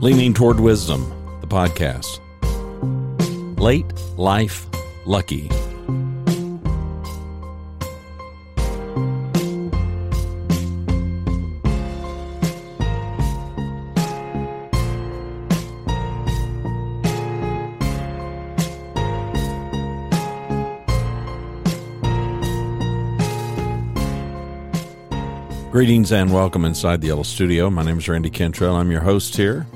Leaning Toward Wisdom, the podcast. Late Life Lucky. Greetings and welcome inside the Yellow Studio. My name is Randy Cantrell. I'm your host here.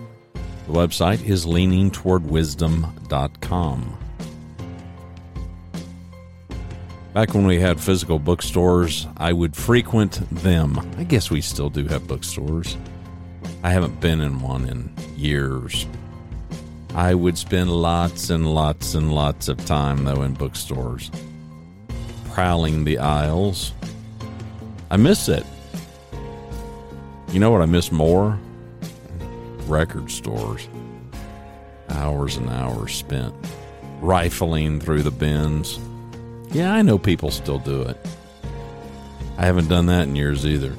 The website is leaningtowardwisdom.com. Back when we had physical bookstores, I would frequent them. I guess we still do have bookstores. I haven't been in one in years. I would spend lots and lots and lots of time, though, in bookstores, prowling the aisles. I miss it. You know what I miss more? Record stores. Hours and hours spent rifling through the bins. Yeah, I know people still do it. I haven't done that in years either.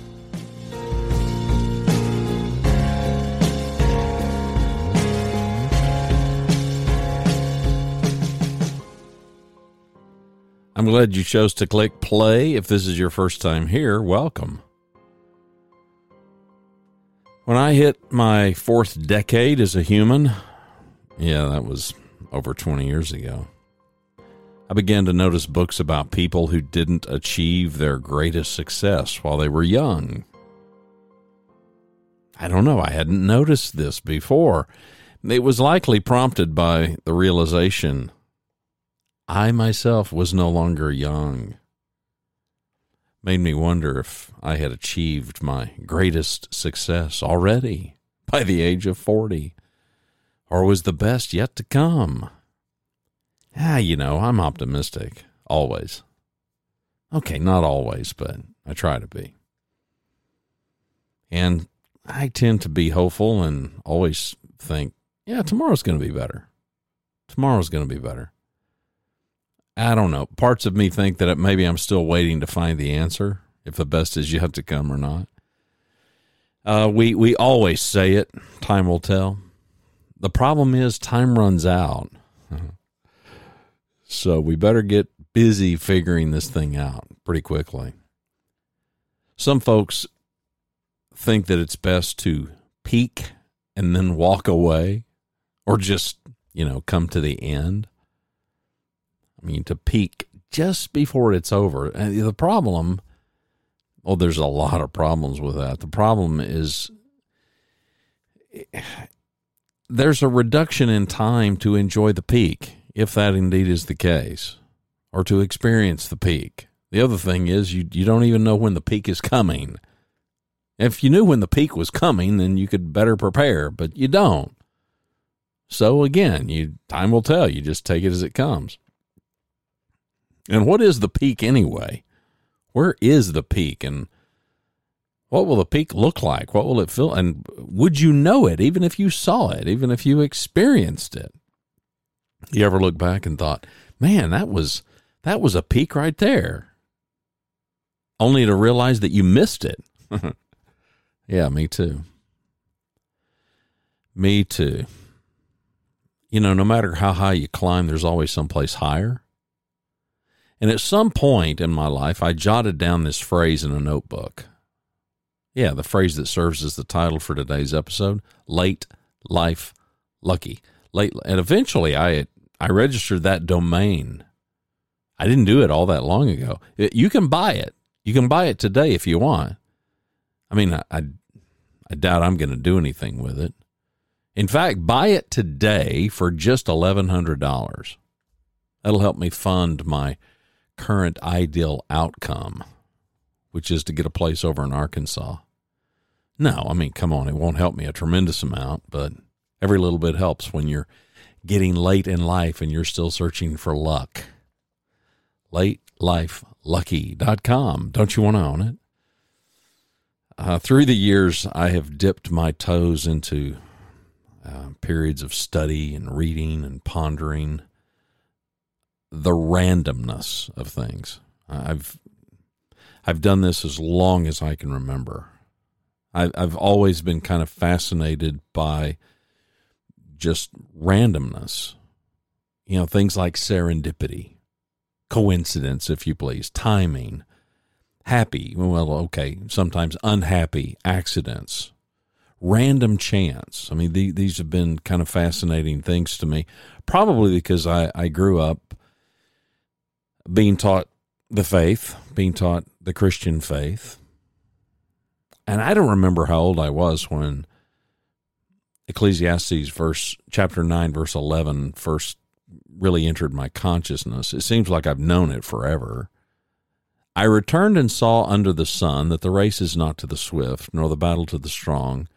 I'm glad you chose to click play. If this is your first time here, welcome. When I hit my fourth decade as a human, yeah, that was over 20 years ago, I began to notice books about people who didn't achieve their greatest success while they were young. I don't know, I hadn't noticed this before. It was likely prompted by the realization I myself was no longer young made me wonder if I had achieved my greatest success already by the age of 40, or was the best yet to come? Ah, you know, I'm optimistic, always. Okay, not always, but I try to be. And I tend to be hopeful and always think, yeah, tomorrow's going to be better. Tomorrow's going to be better. I don't know. Parts of me think that maybe I'm still waiting to find the answer, if the best is yet to come or not. Uh, we we always say it. Time will tell. The problem is time runs out, so we better get busy figuring this thing out pretty quickly. Some folks think that it's best to peak and then walk away, or just you know come to the end. I mean, to peak just before it's over. And the problem, well, there's a lot of problems with that. The problem is there's a reduction in time to enjoy the peak, if that indeed is the case, or to experience the peak. The other thing is you you don't even know when the peak is coming. If you knew when the peak was coming, then you could better prepare, but you don't. So again, you time will tell. You just take it as it comes. And what is the peak anyway? Where is the peak and what will the peak look like? What will it feel? And would you know it even if you saw it, even if you experienced it? You ever look back and thought, man, that was that was a peak right there. Only to realize that you missed it. yeah, me too. Me too. You know, no matter how high you climb, there's always someplace higher. And at some point in my life, I jotted down this phrase in a notebook. Yeah, the phrase that serves as the title for today's episode late life lucky. Late, and eventually I, I registered that domain. I didn't do it all that long ago. You can buy it. You can buy it today if you want. I mean, I, I, I doubt I'm going to do anything with it. In fact, buy it today for just $1,100. That'll help me fund my current ideal outcome, which is to get a place over in Arkansas. No, I mean, come on, it won't help me a tremendous amount, but every little bit helps when you're getting late in life and you're still searching for luck. LateLifeLucky.com. Don't you want to own it? Uh, through the years, I have dipped my toes into uh, periods of study and reading and pondering the randomness of things. I've I've done this as long as I can remember. I've I've always been kind of fascinated by just randomness. You know, things like serendipity, coincidence, if you please, timing, happy, well, okay, sometimes unhappy accidents, random chance. I mean, the, these have been kind of fascinating things to me, probably because I, I grew up being taught the faith, being taught the Christian faith. And I don't remember how old I was when Ecclesiastes verse chapter 9 verse 11 first really entered my consciousness. It seems like I've known it forever. I returned and saw under the sun that the race is not to the swift, nor the battle to the strong,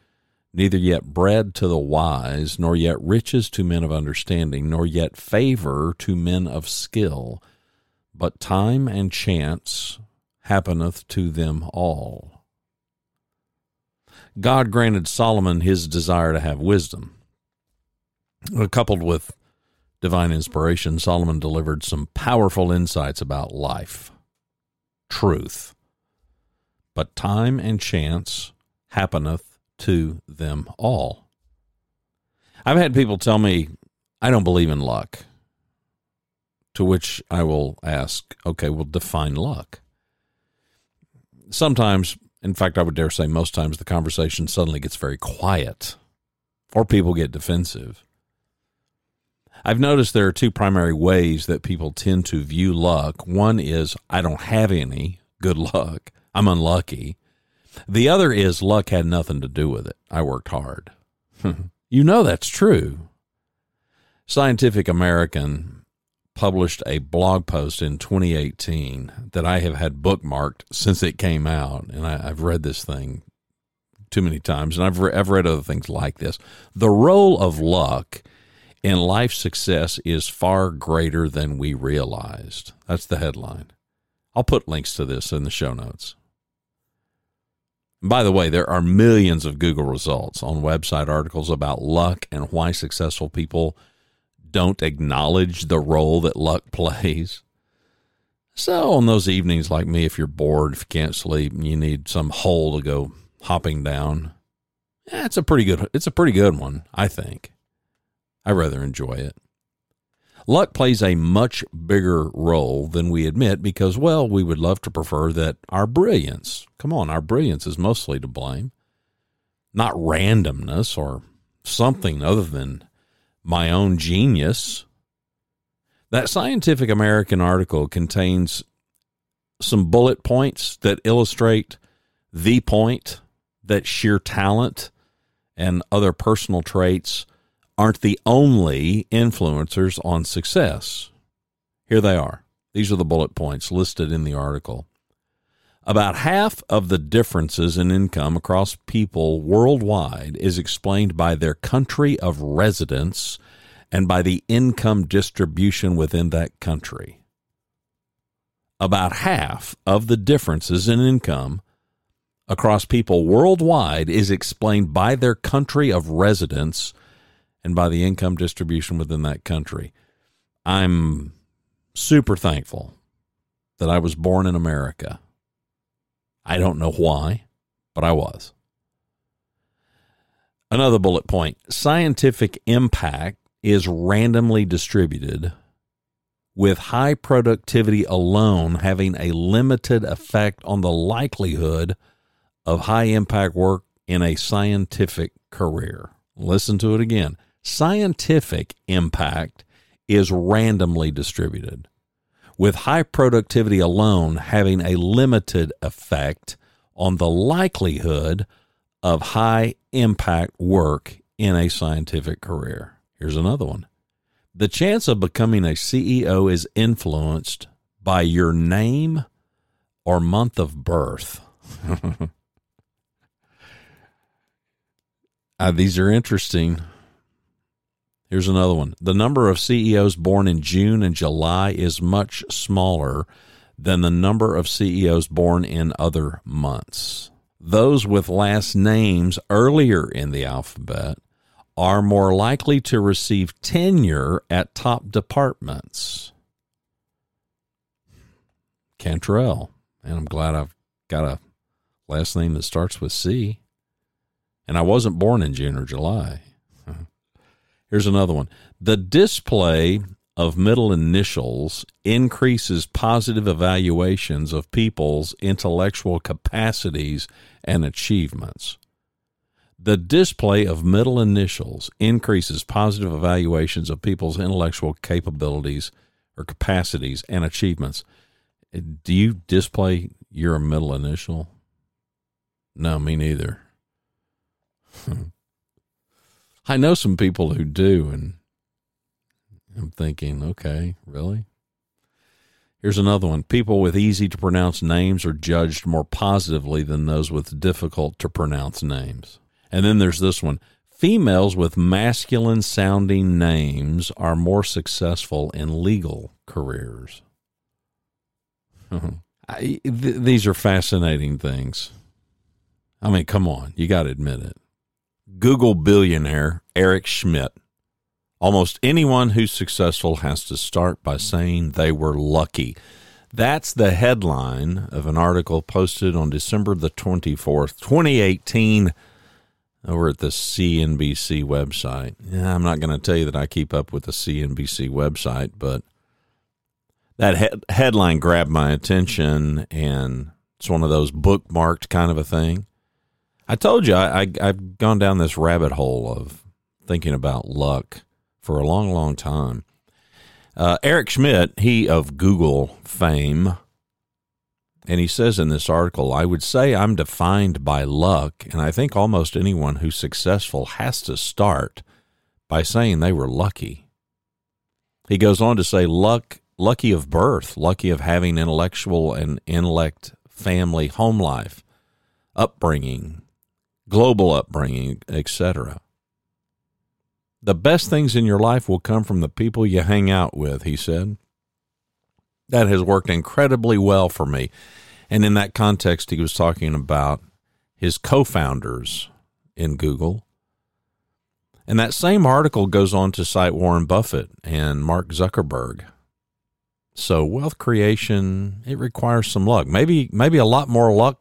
neither yet bread to the wise, nor yet riches to men of understanding, nor yet favor to men of skill, but time and chance happeneth to them all. God granted Solomon his desire to have wisdom. Coupled with divine inspiration, Solomon delivered some powerful insights about life, truth. But time and chance happeneth to them all. I've had people tell me, I don't believe in luck. To which I will ask, okay, well, define luck. Sometimes, in fact, I would dare say most times, the conversation suddenly gets very quiet or people get defensive. I've noticed there are two primary ways that people tend to view luck. One is, I don't have any good luck, I'm unlucky. The other is, luck had nothing to do with it. I worked hard. you know that's true. Scientific American published a blog post in 2018 that I have had bookmarked since it came out, and I, have read this thing too many times, and I've re- I've read other things like this. The role of luck in life success is far greater than we realized. That's the headline. I'll put links to this in the show notes. by the way, there are millions of Google results on website articles about luck and why successful people don't acknowledge the role that luck plays. So, on those evenings like me, if you're bored, if you can't sleep, and you need some hole to go hopping down, yeah, it's a pretty good. It's a pretty good one, I think. I rather enjoy it. Luck plays a much bigger role than we admit because, well, we would love to prefer that our brilliance, come on, our brilliance is mostly to blame, not randomness or something other than my own genius. That Scientific American article contains some bullet points that illustrate the point that sheer talent and other personal traits aren't the only influencers on success. Here they are. These are the bullet points listed in the article. About half of the differences in income across people worldwide is explained by their country of residence and by the income distribution within that country. About half of the differences in income across people worldwide is explained by their country of residence and by the income distribution within that country. I'm super thankful that I was born in America. I don't know why, but I was. Another bullet point scientific impact is randomly distributed, with high productivity alone having a limited effect on the likelihood of high impact work in a scientific career. Listen to it again. Scientific impact is randomly distributed with high productivity alone having a limited effect on the likelihood of high impact work in a scientific career. Here's another one. The chance of becoming a CEO is influenced by your name or month of birth. uh, these are interesting. Here's another one. The number of CEOs born in June and July is much smaller than the number of CEOs born in other months. Those with last names earlier in the alphabet are more likely to receive tenure at top departments. Cantrell. And I'm glad I've got a last name that starts with C. And I wasn't born in June or July. Here's another one. The display of middle initials increases positive evaluations of people's intellectual capacities and achievements. The display of middle initials increases positive evaluations of people's intellectual capabilities or capacities and achievements. Do you display your middle initial? No, me neither. I know some people who do, and I'm thinking, okay, really? Here's another one. People with easy to pronounce names are judged more positively than those with difficult to pronounce names. And then there's this one. Females with masculine sounding names are more successful in legal careers. I, th- these are fascinating things. I mean, come on, you got to admit it. Google billionaire Eric Schmidt. Almost anyone who's successful has to start by saying they were lucky. That's the headline of an article posted on December the 24th, 2018, over at the CNBC website. Yeah, I'm not going to tell you that I keep up with the CNBC website, but that he- headline grabbed my attention, and it's one of those bookmarked kind of a thing. I told you I, I I've gone down this rabbit hole of thinking about luck for a long, long time. Uh, Eric Schmidt, he of Google fame, and he says in this article, I would say I'm defined by luck, and I think almost anyone who's successful has to start by saying they were lucky. He goes on to say, luck lucky of birth, lucky of having intellectual and intellect family home life, upbringing, global upbringing, etc. The best things in your life will come from the people you hang out with, he said. That has worked incredibly well for me. And in that context, he was talking about his co founders in Google. And that same article goes on to cite Warren Buffett and Mark Zuckerberg. So wealth creation, it requires some luck. Maybe maybe a lot more luck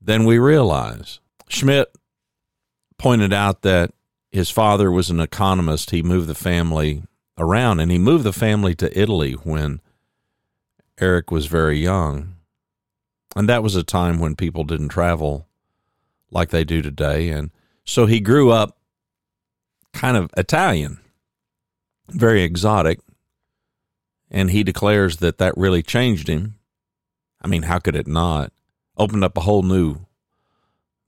than we realize. Schmidt pointed out that his father was an economist. He moved the family around and he moved the family to Italy when Eric was very young. And that was a time when people didn't travel like they do today. And so he grew up kind of Italian, very exotic and he declares that that really changed him. I mean, how could it not? Opened up a whole new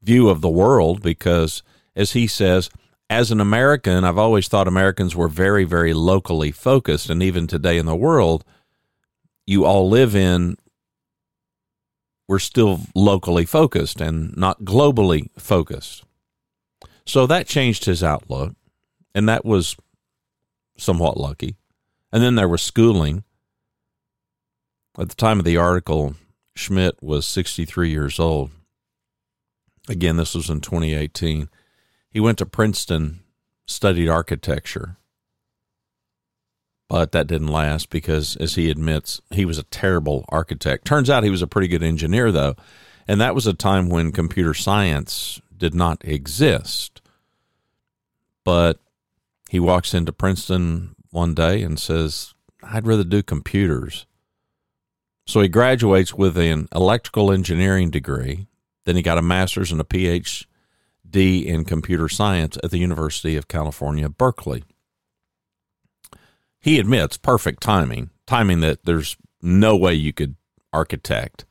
view of the world because, as he says, as an American, I've always thought Americans were very, very locally focused. And even today in the world, you all live in, we're still locally focused and not globally focused. So that changed his outlook. And that was somewhat lucky. And then there was schooling. At the time of the article, Schmidt was 63 years old. Again, this was in 2018. He went to Princeton, studied architecture. But that didn't last because, as he admits, he was a terrible architect. Turns out he was a pretty good engineer, though. And that was a time when computer science did not exist. But he walks into Princeton one day and says, I'd rather do computers. So he graduates with an electrical engineering degree. Then he got a master's and a PhD in computer science at the University of California, Berkeley. He admits perfect timing, timing that there's no way you could architect,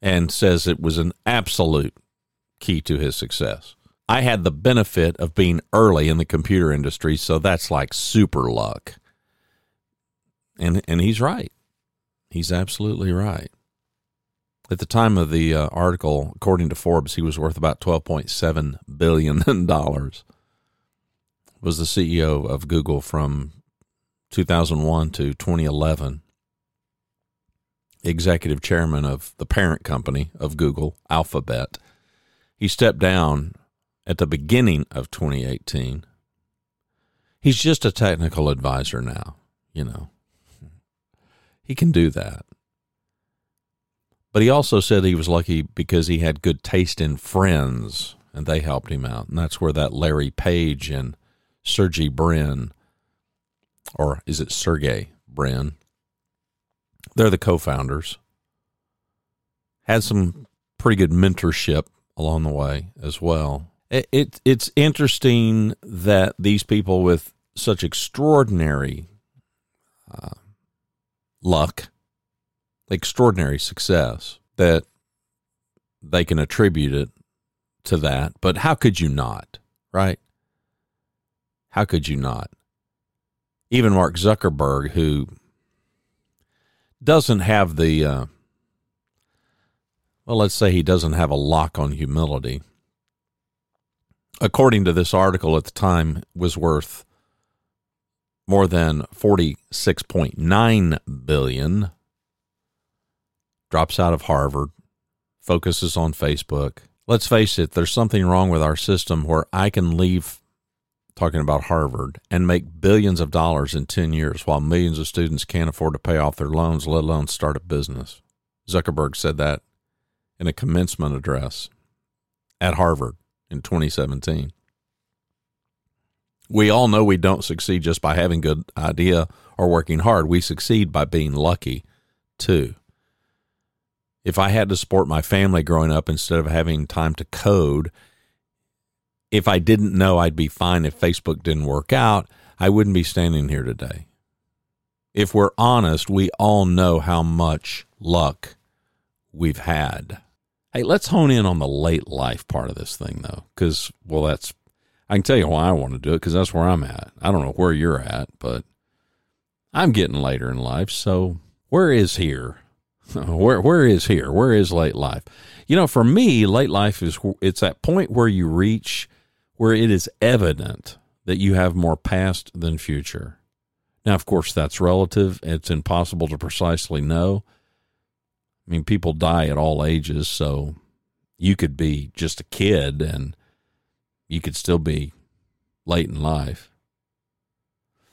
and says it was an absolute key to his success. I had the benefit of being early in the computer industry, so that's like super luck. And and he's right. He's absolutely right. At the time of the uh, article, according to Forbes, he was worth about twelve point seven billion dollars. Was the CEO of Google from 2001 to 2011. Executive chairman of the parent company of Google, Alphabet. He stepped down at the beginning of 2018. He's just a technical advisor now, you know. He can do that. But he also said he was lucky because he had good taste in friends and they helped him out. And that's where that Larry Page and Sergey Brin, or is it Sergey Brin? They're the co founders. Had some pretty good mentorship along the way as well. It, it, it's interesting that these people with such extraordinary uh, luck, extraordinary success, that they can attribute it to that. But how could you not, right? How could you not? Even Mark Zuckerberg, who doesn't have the, uh, well, let's say he doesn't have a lock on humility. According to this article at the time, was worth more than 46.9 billion drops out of Harvard focuses on Facebook let's face it there's something wrong with our system where I can leave talking about Harvard and make billions of dollars in 10 years while millions of students can't afford to pay off their loans let alone start a business Zuckerberg said that in a commencement address at Harvard in 2017 we all know we don't succeed just by having good idea or working hard. We succeed by being lucky too. If I had to support my family growing up instead of having time to code, if I didn't know I'd be fine if Facebook didn't work out, I wouldn't be standing here today. If we're honest, we all know how much luck we've had. Hey, let's hone in on the late life part of this thing, though, because, well, that's I can tell you why I want to do it because that's where I'm at. I don't know where you're at, but I'm getting later in life. So where is here? where where is here? Where is late life? You know, for me, late life is it's that point where you reach where it is evident that you have more past than future. Now, of course, that's relative. It's impossible to precisely know. I mean, people die at all ages, so you could be just a kid and you could still be late in life.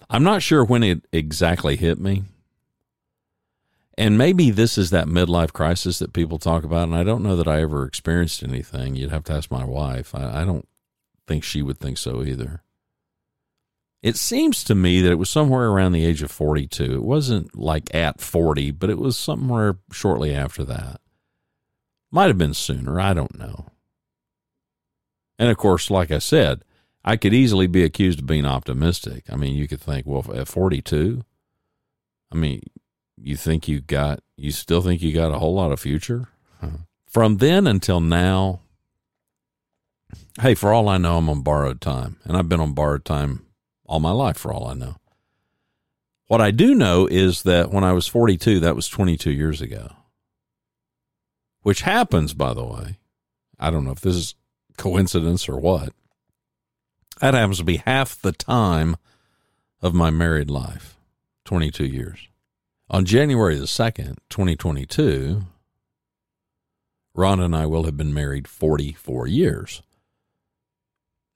I'm not sure when it exactly hit me. And maybe this is that midlife crisis that people talk about. And I don't know that I ever experienced anything. You'd have to ask my wife. I, I don't think she would think so either. It seems to me that it was somewhere around the age of 42. It wasn't like at 40, but it was somewhere shortly after that. Might have been sooner. I don't know. And of course, like I said, I could easily be accused of being optimistic. I mean, you could think, well, at 42, I mean, you think you got, you still think you got a whole lot of future? Huh. From then until now, hey, for all I know, I'm on borrowed time. And I've been on borrowed time all my life, for all I know. What I do know is that when I was 42, that was 22 years ago. Which happens, by the way. I don't know if this is coincidence or what. That happens to be half the time of my married life 22 years. On January the 2nd, 2022, Ron and I will have been married 44 years.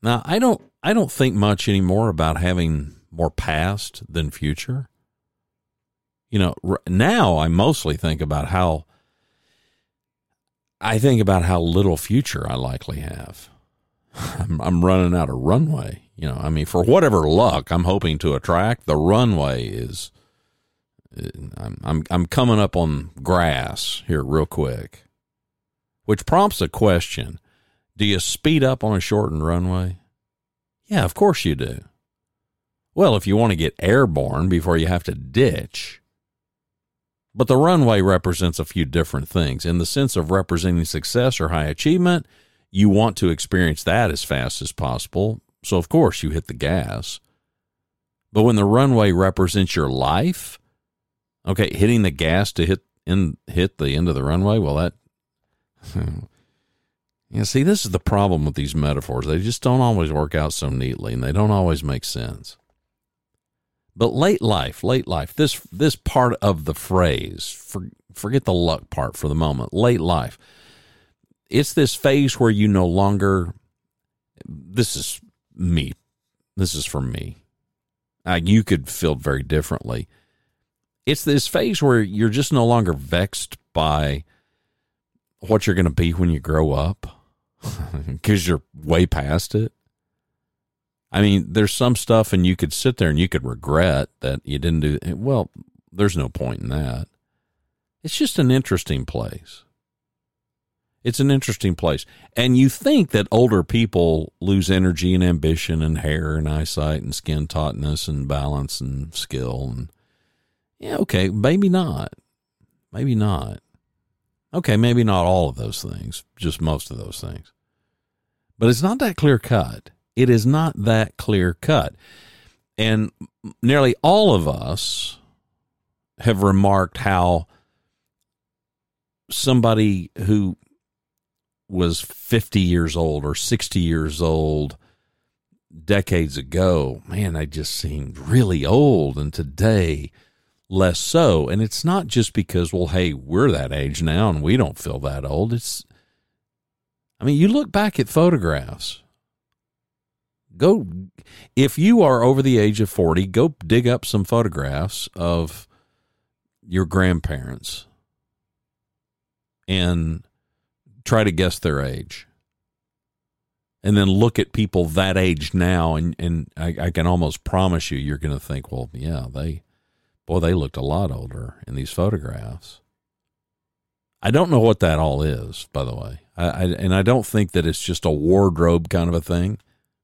Now, I don't I don't think much anymore about having more past than future. You know, now I mostly think about how I think about how little future I likely have. I'm, I'm running out of runway. You know, I mean, for whatever luck I'm hoping to attract, the runway is. I'm I'm I'm coming up on grass here real quick, which prompts a question: Do you speed up on a shortened runway? Yeah, of course you do. Well, if you want to get airborne before you have to ditch, but the runway represents a few different things. In the sense of representing success or high achievement, you want to experience that as fast as possible. So, of course, you hit the gas. But when the runway represents your life, okay, hitting the gas to hit in hit the end of the runway, well, that yeah. See, this is the problem with these metaphors; they just don't always work out so neatly, and they don't always make sense. But late life, late life, this this part of the phrase, for, forget the luck part for the moment. Late life. It's this phase where you no longer this is me. This is for me. Uh, you could feel very differently. It's this phase where you're just no longer vexed by what you're going to be when you grow up because you're way past it. I mean, there's some stuff, and you could sit there and you could regret that you didn't do. Well, there's no point in that. It's just an interesting place. It's an interesting place. And you think that older people lose energy and ambition and hair and eyesight and skin tautness and balance and skill. And yeah, okay, maybe not. Maybe not. Okay, maybe not all of those things, just most of those things. But it's not that clear cut. It is not that clear cut. And nearly all of us have remarked how somebody who was 50 years old or 60 years old decades ago, man, I just seemed really old. And today, less so. And it's not just because, well, hey, we're that age now and we don't feel that old. It's, I mean, you look back at photographs go if you are over the age of 40 go dig up some photographs of your grandparents and try to guess their age and then look at people that age now and and I, I can almost promise you you're going to think well yeah they boy they looked a lot older in these photographs i don't know what that all is by the way I, I and i don't think that it's just a wardrobe kind of a thing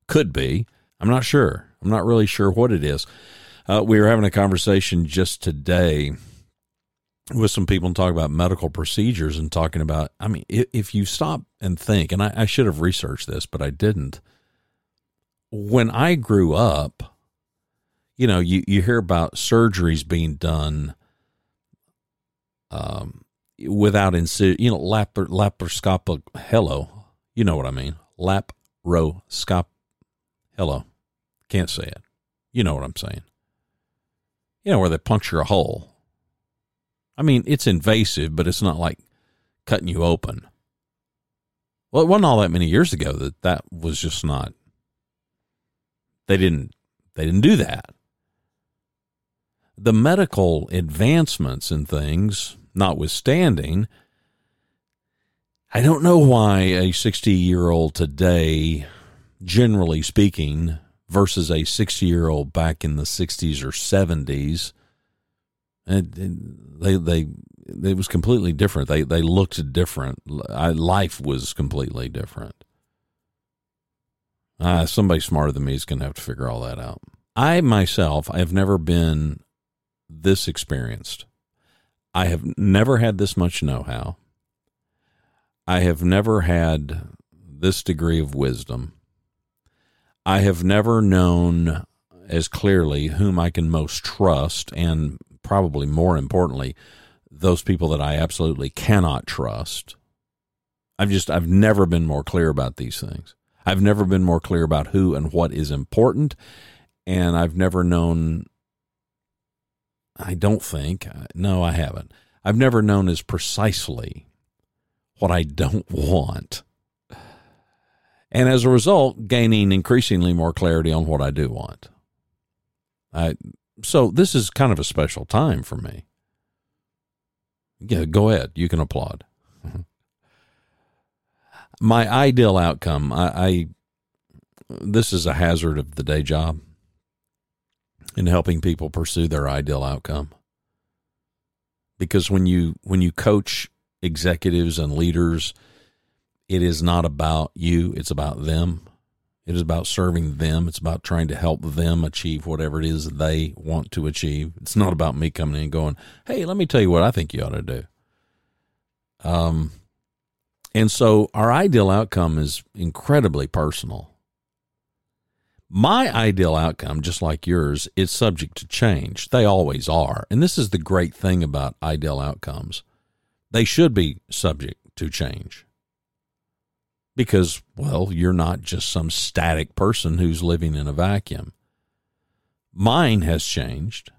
could be. I'm not sure. I'm not really sure what it is. Uh, we were having a conversation just today with some people and talking about medical procedures and talking about, I mean, if, if you stop and think, and I, I should have researched this, but I didn't. When I grew up, you know, you, you hear about surgeries being done um, without incision, you know, lapar, laparoscopic, hello, you know what I mean, laparoscopic Hello. Can't say it. You know what I'm saying. You know, where they puncture a hole. I mean, it's invasive, but it's not like cutting you open. Well, it wasn't all that many years ago that that was just not. They didn't. They didn't do that. The medical advancements and things, notwithstanding, I don't know why a 60 year old today generally speaking, versus a 60 year old back in the 60s or 70s. And they, they, it was completely different. They, they looked different. Life was completely different. Uh, somebody smarter than me is going to have to figure all that out. I myself, I have never been this experienced. I have never had this much know how. I have never had this degree of wisdom. I have never known as clearly whom I can most trust, and probably more importantly, those people that I absolutely cannot trust. I've just, I've never been more clear about these things. I've never been more clear about who and what is important. And I've never known, I don't think, uh, no, I haven't. I've never known as precisely what I don't want and as a result, gaining increasingly more clarity on what I do want. I, so this is kind of a special time for me. Yeah, go ahead. You can applaud. My ideal outcome, I, I this is a hazard of the day job in helping people pursue their ideal outcome. Because when you when you coach executives and leaders it is not about you, it's about them. It is about serving them. It's about trying to help them achieve whatever it is they want to achieve. It's not about me coming in and going, "Hey, let me tell you what I think you ought to do." Um, and so our ideal outcome is incredibly personal. My ideal outcome, just like yours, is subject to change. They always are. And this is the great thing about ideal outcomes. They should be subject to change because, well, you're not just some static person who's living in a vacuum. Mine has changed.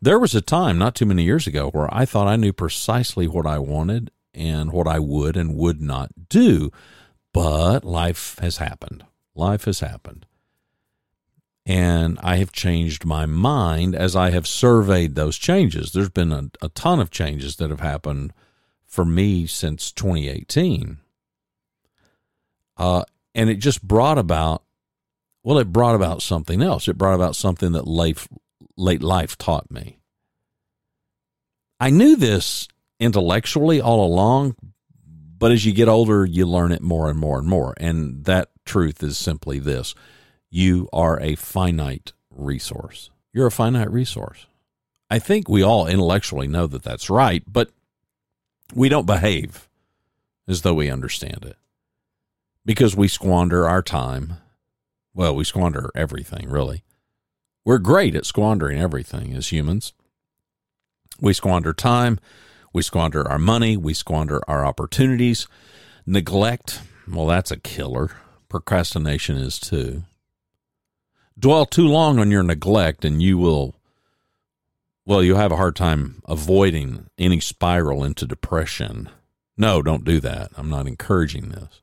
There was a time not too many years ago where I thought I knew precisely what I wanted and what I would and would not do, but life has happened. Life has happened. And I have changed my mind as I have surveyed those changes. There's been a, a ton of changes that have happened for me since 2018 uh, and it just brought about Well, it brought about something else. It brought about something that life, late life taught me. I knew this intellectually all along, but as you get older, you learn it more and more and more. And that truth is simply this you are a finite resource. You're a finite resource. I think we all intellectually know that that's right, but we don't behave as though we understand it because we squander our time. Well, we squander everything, really. We're great at squandering everything as humans. We squander time, we squander our money, we squander our opportunities. Neglect, well, that's a killer. Procrastination is too. Dwell too long on your neglect, and you will, well, you'll have a hard time avoiding any spiral into depression. No, don't do that. I'm not encouraging this.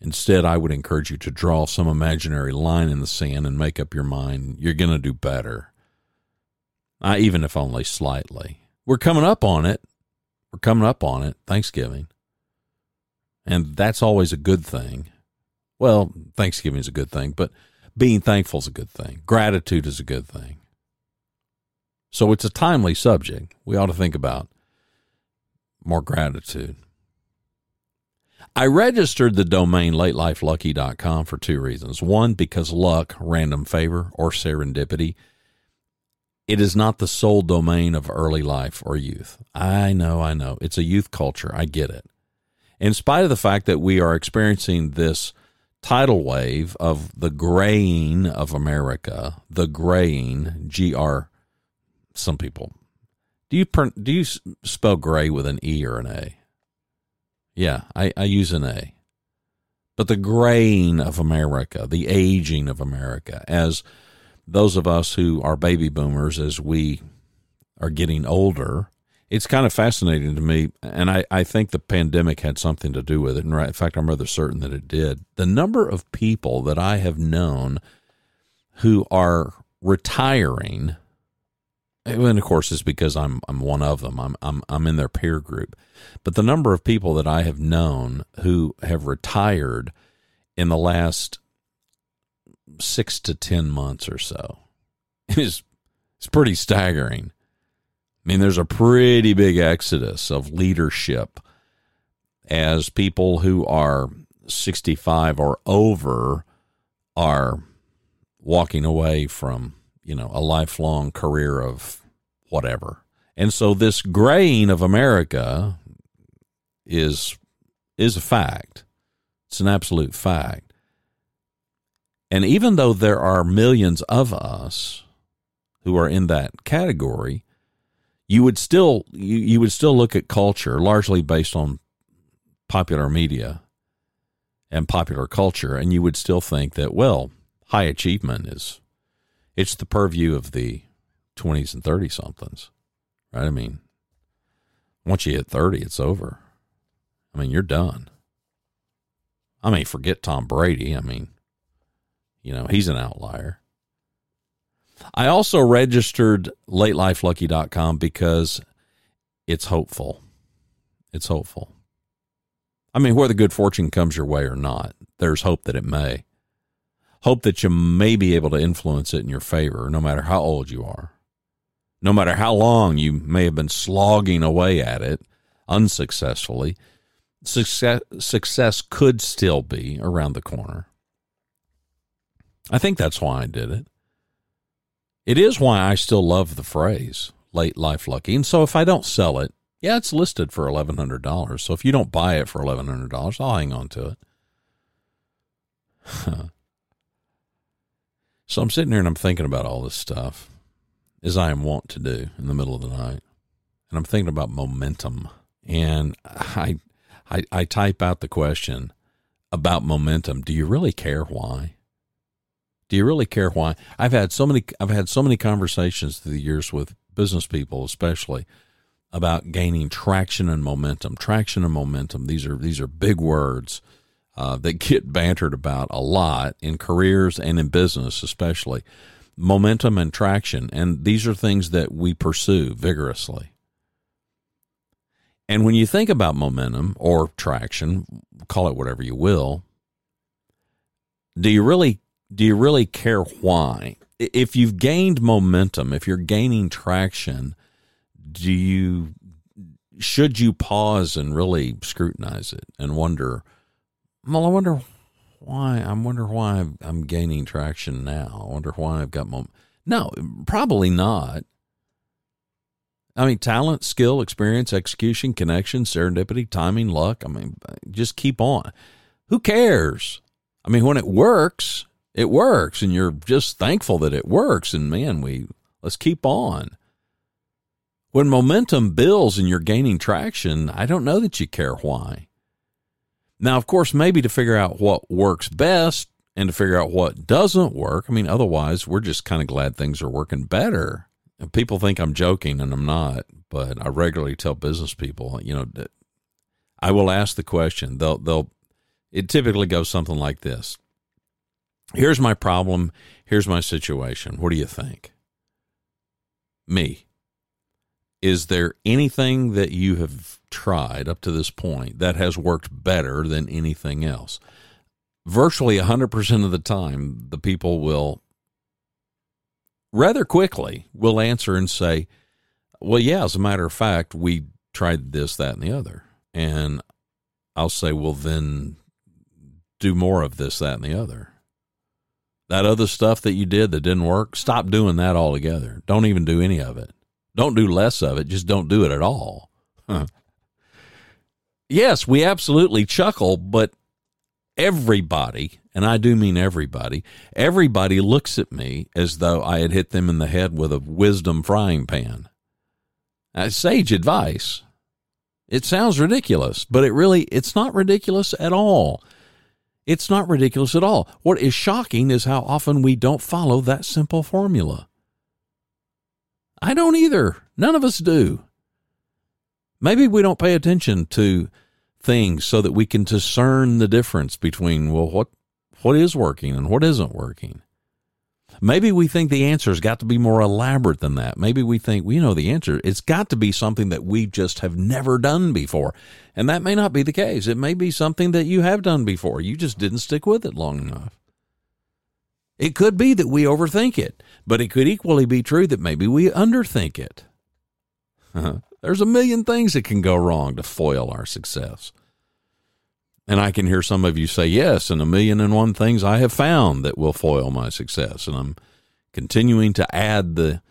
Instead, I would encourage you to draw some imaginary line in the sand and make up your mind you're going to do better. Uh, even if only slightly. We're coming up on it. We're coming up on it, Thanksgiving. And that's always a good thing. Well, Thanksgiving is a good thing, but being thankful is a good thing. Gratitude is a good thing. So it's a timely subject. We ought to think about more gratitude. I registered the domain latelifelucky.com for two reasons. One, because luck, random favor, or serendipity. It is not the sole domain of early life or youth. I know, I know. It's a youth culture. I get it. In spite of the fact that we are experiencing this tidal wave of the graying of America, the graying, G R, some people. Do you do you spell gray with an E or an A? Yeah, I, I use an A. But the graying of America, the aging of America, as those of us who are baby boomers, as we are getting older, it's kind of fascinating to me. And I, I think the pandemic had something to do with it. And in fact, I'm rather certain that it did. The number of people that I have known who are retiring and of course it's because I'm I'm one of them. I'm I'm I'm in their peer group. But the number of people that I have known who have retired in the last 6 to 10 months or so is it's pretty staggering. I mean, there's a pretty big exodus of leadership as people who are 65 or over are walking away from you know, a lifelong career of whatever. And so this graying of America is is a fact. It's an absolute fact. And even though there are millions of us who are in that category, you would still you, you would still look at culture largely based on popular media and popular culture and you would still think that well, high achievement is it's the purview of the 20s and 30 somethings, right? I mean, once you hit 30, it's over. I mean, you're done. I mean, forget Tom Brady. I mean, you know, he's an outlier. I also registered latelifelucky.com because it's hopeful. It's hopeful. I mean, whether good fortune comes your way or not, there's hope that it may hope that you may be able to influence it in your favor, no matter how old you are. No matter how long you may have been slogging away at it unsuccessfully, success, success could still be around the corner. I think that's why I did it. It is why I still love the phrase late life lucky. And so if I don't sell it, yeah, it's listed for $1,100. So if you don't buy it for $1,100, I'll hang on to it. So I'm sitting here and I'm thinking about all this stuff, as I am wont to do in the middle of the night. And I'm thinking about momentum. And I, I, I type out the question about momentum. Do you really care why? Do you really care why? I've had so many I've had so many conversations through the years with business people especially about gaining traction and momentum. Traction and momentum. These are these are big words uh, that get bantered about a lot in careers and in business, especially momentum and traction. And these are things that we pursue vigorously. And when you think about momentum or traction, call it whatever you will, do you really do you really care why? If you've gained momentum, if you're gaining traction, do you should you pause and really scrutinize it and wonder, well, I wonder why I wonder why I'm gaining traction now. I wonder why I've got momentum. No, probably not. I mean, talent, skill, experience, execution, connection, serendipity, timing, luck. I mean, just keep on. Who cares? I mean, when it works, it works, and you're just thankful that it works. And man, we let's keep on. When momentum builds and you're gaining traction, I don't know that you care why. Now, of course, maybe to figure out what works best and to figure out what doesn't work. I mean, otherwise, we're just kind of glad things are working better. And people think I'm joking, and I'm not. But I regularly tell business people, you know, that I will ask the question. They'll they'll. It typically goes something like this. Here's my problem. Here's my situation. What do you think? Me. Is there anything that you have tried up to this point that has worked better than anything else? Virtually 100% of the time, the people will rather quickly will answer and say, Well, yeah, as a matter of fact, we tried this, that, and the other. And I'll say, Well, then do more of this, that, and the other. That other stuff that you did that didn't work, stop doing that altogether. Don't even do any of it. Don't do less of it, just don't do it at all. Huh. Yes, we absolutely chuckle, but everybody, and I do mean everybody, everybody looks at me as though I had hit them in the head with a wisdom frying pan. That's sage advice. It sounds ridiculous, but it really it's not ridiculous at all. It's not ridiculous at all. What is shocking is how often we don't follow that simple formula. I don't either. None of us do. Maybe we don't pay attention to things so that we can discern the difference between well what what is working and what isn't working. Maybe we think the answer's got to be more elaborate than that. Maybe we think we know the answer. It's got to be something that we just have never done before. And that may not be the case. It may be something that you have done before. You just didn't stick with it long enough. It could be that we overthink it, but it could equally be true that maybe we underthink it. There's a million things that can go wrong to foil our success. And I can hear some of you say, yes, and a million and one things I have found that will foil my success. And I'm continuing to add the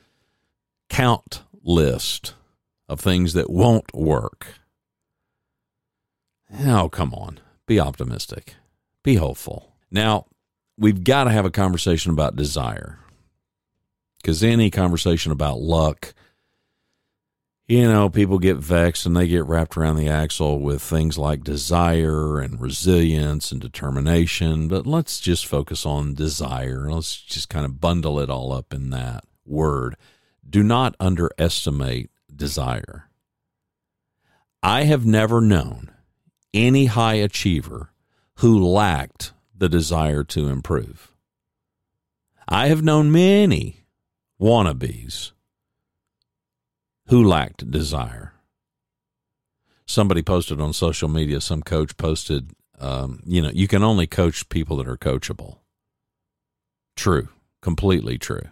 count list of things that won't work. Oh, come on. Be optimistic. Be hopeful. Now, we've got to have a conversation about desire. Because any conversation about luck you know, people get vexed and they get wrapped around the axle with things like desire and resilience and determination. But let's just focus on desire. Let's just kind of bundle it all up in that word. Do not underestimate desire. I have never known any high achiever who lacked the desire to improve. I have known many wannabes who lacked desire. Somebody posted on social media, some coach posted, um, you know, you can only coach people that are coachable. True, completely true.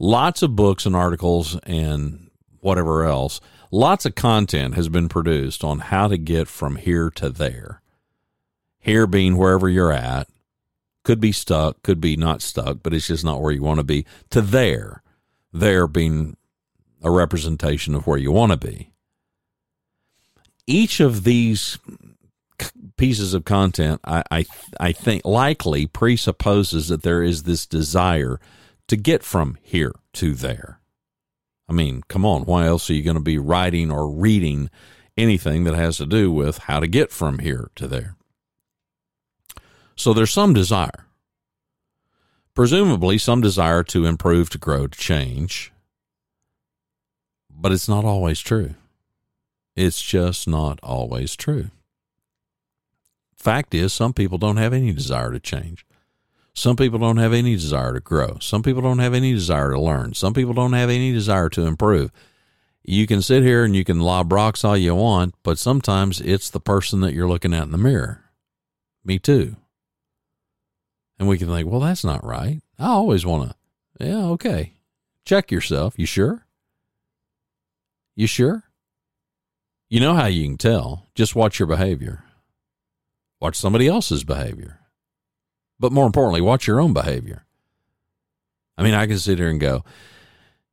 Lots of books and articles and whatever else, lots of content has been produced on how to get from here to there. Here being wherever you're at, could be stuck, could be not stuck, but it's just not where you want to be, to there. There being a representation of where you want to be. Each of these pieces of content, I, I, I think, likely presupposes that there is this desire to get from here to there. I mean, come on, why else are you going to be writing or reading anything that has to do with how to get from here to there? So there's some desire. Presumably, some desire to improve, to grow, to change, but it's not always true. It's just not always true. Fact is, some people don't have any desire to change. Some people don't have any desire to grow. Some people don't have any desire to learn. Some people don't have any desire to improve. You can sit here and you can lob rocks all you want, but sometimes it's the person that you're looking at in the mirror. Me too. And we can think, well, that's not right. I always want to, yeah, okay. Check yourself. You sure? You sure? You know how you can tell. Just watch your behavior. Watch somebody else's behavior. But more importantly, watch your own behavior. I mean, I can sit here and go,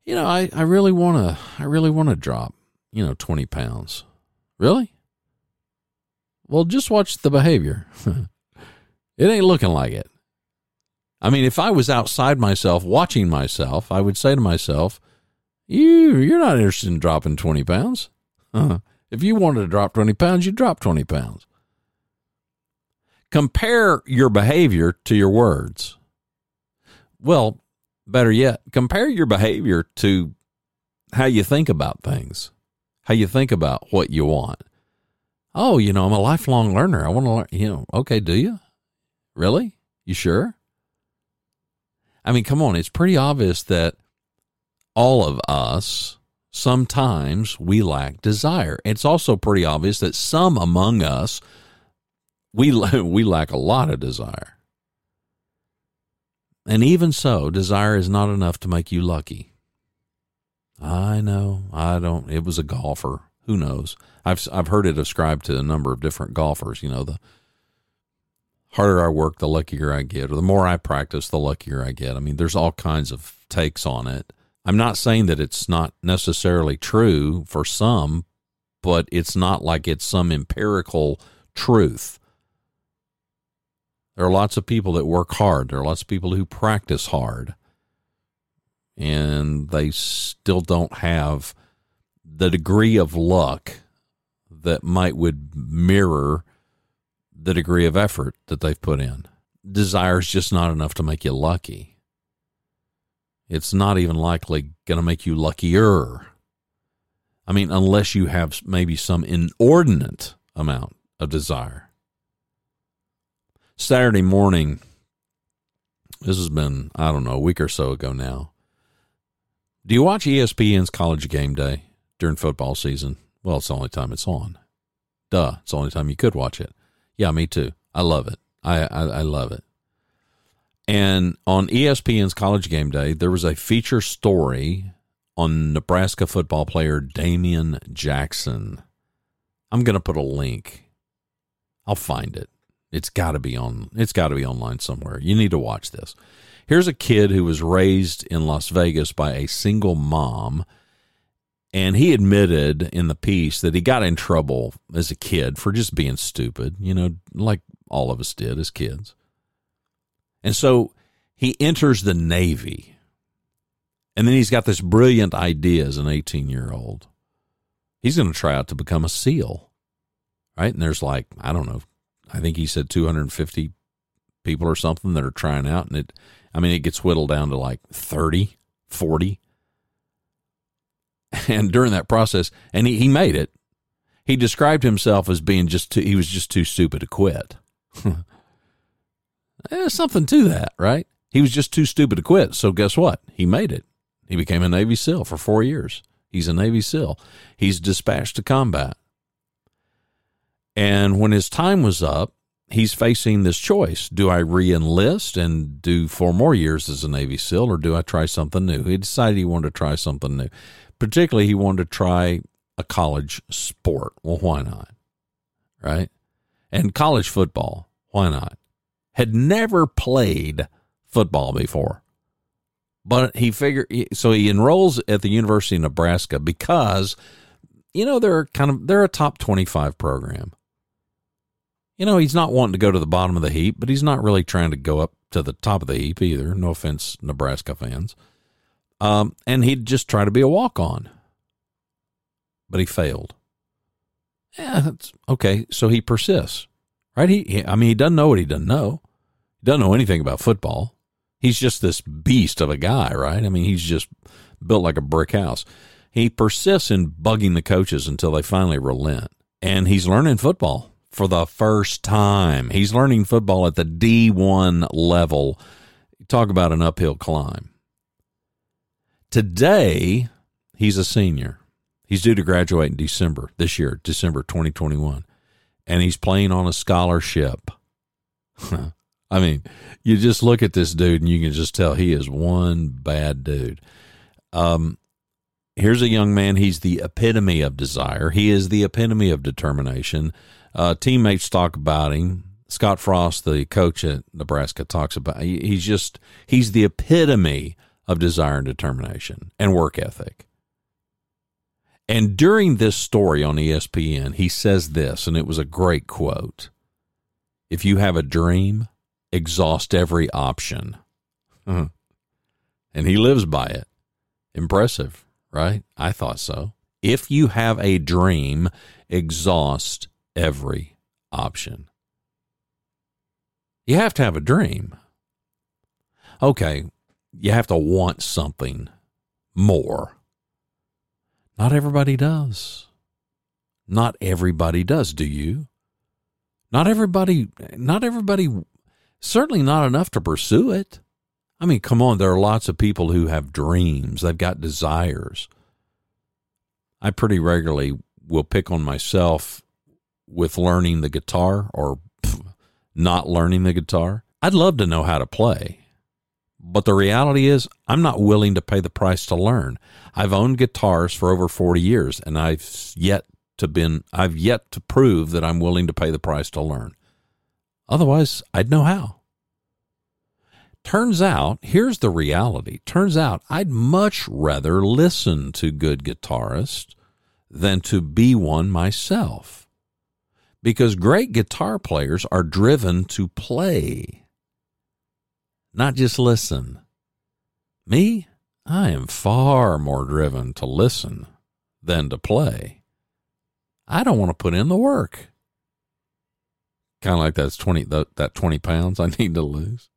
you know, I, I really want to, I really want to drop, you know, 20 pounds. Really? Well, just watch the behavior. it ain't looking like it. I mean, if I was outside myself watching myself, I would say to myself, you, you're not interested in dropping 20 pounds. Uh-huh. If you wanted to drop 20 pounds, you'd drop 20 pounds. Compare your behavior to your words. Well, better yet, compare your behavior to how you think about things, how you think about what you want. Oh, you know, I'm a lifelong learner. I want to learn, you know, okay, do you? Really? You sure? I mean, come on, it's pretty obvious that all of us sometimes we lack desire. It's also pretty obvious that some among us we we lack a lot of desire. And even so, desire is not enough to make you lucky. I know. I don't. It was a golfer. Who knows? I've I've heard it ascribed to a number of different golfers. You know, the harder I work, the luckier I get, or the more I practice, the luckier I get. I mean, there's all kinds of takes on it. I'm not saying that it's not necessarily true for some, but it's not like it's some empirical truth. There are lots of people that work hard. There are lots of people who practice hard. And they still don't have the degree of luck that might would mirror the degree of effort that they've put in. Desire is just not enough to make you lucky. It's not even likely going to make you luckier. I mean, unless you have maybe some inordinate amount of desire. Saturday morning, this has been, I don't know, a week or so ago now. Do you watch ESPN's College Game Day during football season? Well, it's the only time it's on. Duh, it's the only time you could watch it. Yeah, me too. I love it. I, I, I love it. And on ESPN's College Game Day, there was a feature story on Nebraska football player Damian Jackson. I'm going to put a link. I'll find it. It's got to be on. It's got to be online somewhere. You need to watch this. Here's a kid who was raised in Las Vegas by a single mom, and he admitted in the piece that he got in trouble as a kid for just being stupid. You know, like all of us did as kids. And so he enters the Navy, and then he's got this brilliant idea as an 18 year old. He's going to try out to become a SEAL, right? And there's like I don't know I think he said 250 people or something that are trying out. And it, I mean, it gets whittled down to like 30, 40. And during that process, and he, he made it, he described himself as being just too, he was just too stupid to quit. There's something to that, right? He was just too stupid to quit. So guess what? He made it. He became a Navy SEAL for four years. He's a Navy SEAL. He's dispatched to combat. And when his time was up, he's facing this choice. Do I re enlist and do four more years as a Navy SEAL, or do I try something new? He decided he wanted to try something new. Particularly, he wanted to try a college sport. Well, why not? Right? And college football. Why not? Had never played football before. But he figured, so he enrolls at the University of Nebraska because, you know, they're kind of, they're a top 25 program you know, he's not wanting to go to the bottom of the heap, but he's not really trying to go up to the top of the heap either. No offense, Nebraska fans. Um, and he'd just try to be a walk on, but he failed. Yeah, that's okay. So he persists, right? He, he, I mean, he doesn't know what he doesn't know. He doesn't know anything about football. He's just this beast of a guy, right? I mean, he's just built like a brick house. He persists in bugging the coaches until they finally relent, and he's learning football for the first time. He's learning football at the D1 level. Talk about an uphill climb. Today, he's a senior. He's due to graduate in December this year, December 2021. And he's playing on a scholarship. I mean, you just look at this dude and you can just tell he is one bad dude. Um, here's a young man. He's the epitome of desire. He is the epitome of determination. Uh, teammates talk about him. Scott Frost, the coach at Nebraska, talks about he's just he's the epitome of desire and determination and work ethic. And during this story on ESPN, he says this, and it was a great quote. If you have a dream, exhaust every option. Hmm. and he lives by it. Impressive, right? I thought so. If you have a dream, exhaust every option. You have to have a dream. Okay, you have to want something more. Not everybody does. Not everybody does, do you? Not everybody not everybody certainly not enough to pursue it. I mean, come on, there are lots of people who have dreams. They've got desires. I pretty regularly will pick on myself with learning the guitar or pff, not learning the guitar. I'd love to know how to play. But the reality is, I'm not willing to pay the price to learn. I've owned guitars for over 40 years and I've yet to been I've yet to prove that I'm willing to pay the price to learn. Otherwise, I'd know how. Turns out, here's the reality. Turns out I'd much rather listen to good guitarists than to be one myself. Because great guitar players are driven to play not just listen. Me, I am far more driven to listen than to play. I don't want to put in the work. Kind of like that's 20 that 20 pounds I need to lose.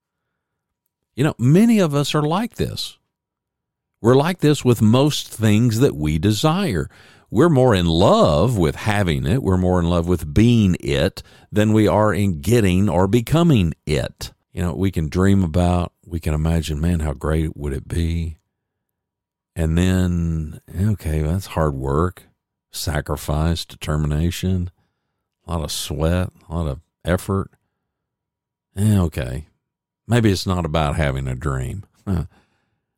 You know, many of us are like this. We're like this with most things that we desire. We're more in love with having it, we're more in love with being it than we are in getting or becoming it you know, we can dream about, we can imagine, man, how great would it be? And then, okay, that's hard work, sacrifice, determination, a lot of sweat, a lot of effort. Eh, okay, maybe it's not about having a dream.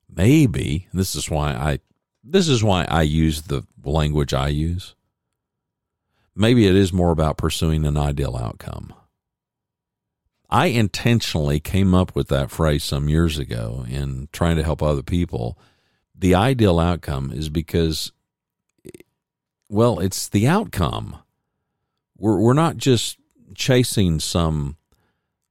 maybe this is why I this is why I use the language I use. Maybe it is more about pursuing an ideal outcome. I intentionally came up with that phrase some years ago in trying to help other people. The ideal outcome is because, well, it's the outcome. We're, we're not just chasing some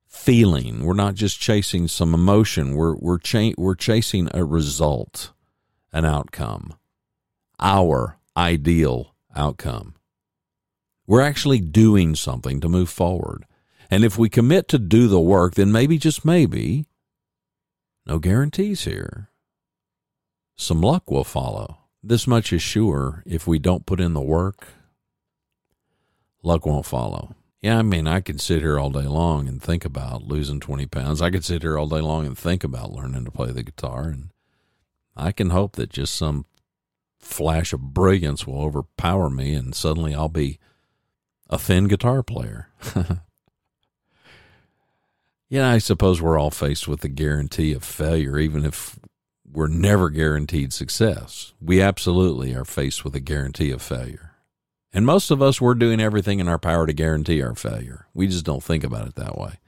feeling. We're not just chasing some emotion. We're, we're, cha- we're chasing a result, an outcome, our ideal outcome. We're actually doing something to move forward. And if we commit to do the work, then maybe, just maybe, no guarantees here. Some luck will follow. This much is sure if we don't put in the work, luck won't follow. Yeah, I mean, I could sit here all day long and think about losing 20 pounds. I could sit here all day long and think about learning to play the guitar. And I can hope that just some flash of brilliance will overpower me and suddenly I'll be a thin guitar player. Yeah, I suppose we're all faced with the guarantee of failure, even if we're never guaranteed success. We absolutely are faced with a guarantee of failure. And most of us, we're doing everything in our power to guarantee our failure. We just don't think about it that way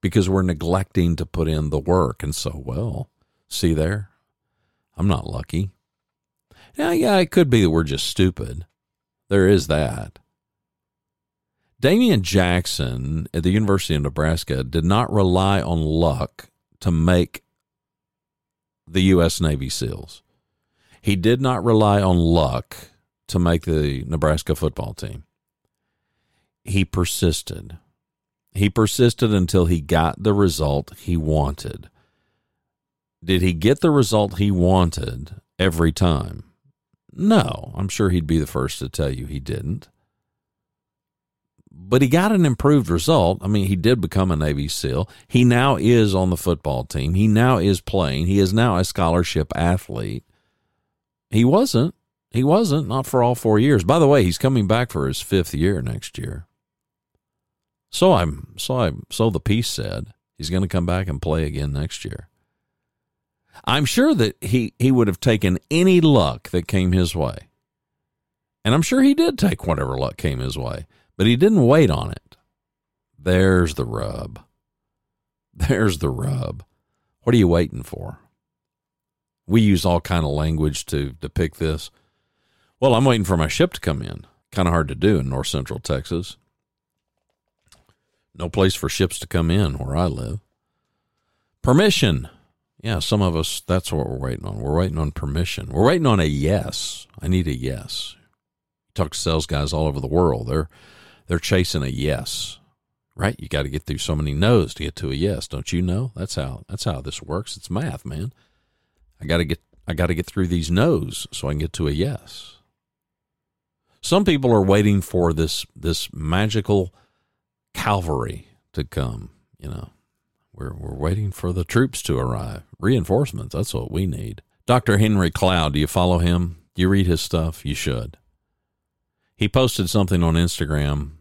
because we're neglecting to put in the work. And so, well, see there, I'm not lucky. Yeah, yeah, it could be that we're just stupid. There is that. Damian Jackson at the University of Nebraska did not rely on luck to make the U.S. Navy SEALs. He did not rely on luck to make the Nebraska football team. He persisted. He persisted until he got the result he wanted. Did he get the result he wanted every time? No, I'm sure he'd be the first to tell you he didn't but he got an improved result. I mean, he did become a Navy SEAL. He now is on the football team. He now is playing. He is now a scholarship athlete. He wasn't. He wasn't, not for all four years. By the way, he's coming back for his fifth year next year. So I'm so I so the piece said. He's going to come back and play again next year. I'm sure that he, he would have taken any luck that came his way. And I'm sure he did take whatever luck came his way, but he didn't wait on it. There's the rub. There's the rub. What are you waiting for? We use all kind of language to depict this. Well, I'm waiting for my ship to come in. Kind of hard to do in north central Texas. No place for ships to come in where I live. Permission. Yeah, some of us, that's what we're waiting on. We're waiting on permission. We're waiting on a yes. I need a yes. Talk to sales guys all over the world. They're they're chasing a yes. Right? You got to get through so many no's to get to a yes, don't you know? That's how that's how this works. It's math, man. I got to get I got to get through these no's so I can get to a yes. Some people are waiting for this this magical cavalry to come, you know. We're we're waiting for the troops to arrive. Reinforcements, that's what we need. Dr. Henry Cloud, do you follow him? Do you read his stuff? You should. He posted something on Instagram.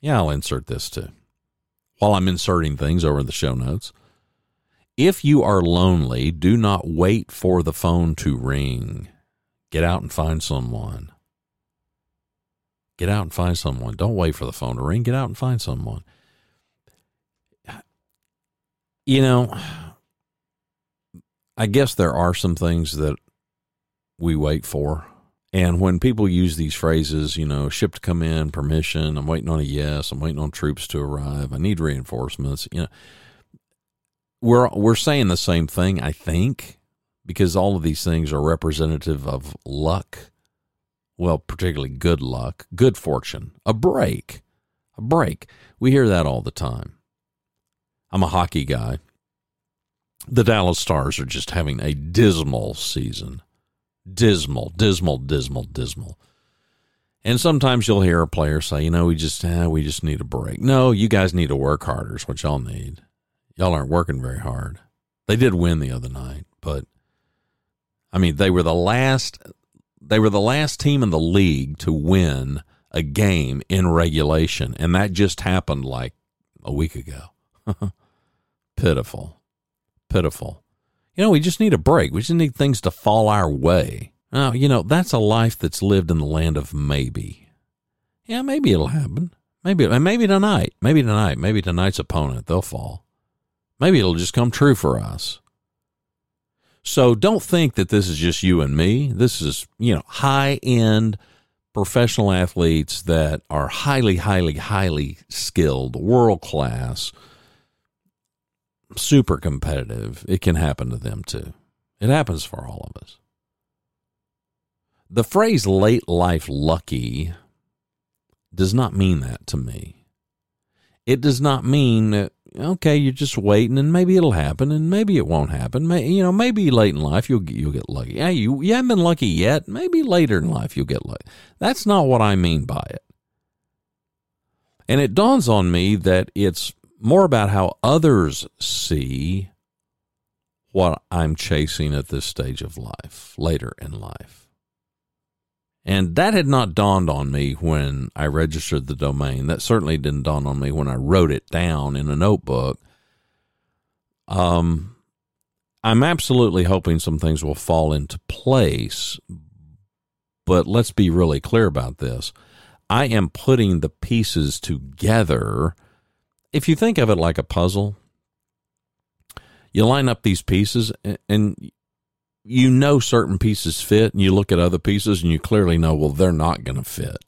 Yeah, I'll insert this too. While I'm inserting things over the show notes. If you are lonely, do not wait for the phone to ring. Get out and find someone. Get out and find someone. Don't wait for the phone to ring. Get out and find someone. You know, I guess there are some things that we wait for. And when people use these phrases, you know, ship to come in, permission, I'm waiting on a yes, I'm waiting on troops to arrive, I need reinforcements, you know, we're we're saying the same thing, I think, because all of these things are representative of luck well, particularly good luck, good fortune, a break, a break. We hear that all the time. I'm a hockey guy. The Dallas Stars are just having a dismal season. Dismal, dismal, dismal, dismal. And sometimes you'll hear a player say, you know, we just eh, we just need a break. No, you guys need to work harder is what y'all need. Y'all aren't working very hard. They did win the other night, but I mean, they were the last they were the last team in the league to win a game in regulation, and that just happened like a week ago. pitiful, pitiful. You know, we just need a break. We just need things to fall our way. Now, you know, that's a life that's lived in the land of maybe. Yeah, maybe it'll happen. Maybe, maybe tonight. Maybe tonight. Maybe tonight's opponent, they'll fall. Maybe it'll just come true for us. So don't think that this is just you and me. This is, you know, high end professional athletes that are highly, highly, highly skilled, world class, super competitive. It can happen to them too. It happens for all of us. The phrase late life lucky does not mean that to me. It does not mean that okay, you're just waiting, and maybe it'll happen, and maybe it won't happen. May, you know, maybe late in life you'll you'll get lucky. Yeah, you you haven't been lucky yet. Maybe later in life you'll get lucky. That's not what I mean by it. And it dawns on me that it's more about how others see what I'm chasing at this stage of life, later in life. And that had not dawned on me when I registered the domain. That certainly didn't dawn on me when I wrote it down in a notebook. Um, I'm absolutely hoping some things will fall into place. But let's be really clear about this. I am putting the pieces together. If you think of it like a puzzle, you line up these pieces and you know certain pieces fit and you look at other pieces and you clearly know well they're not going to fit.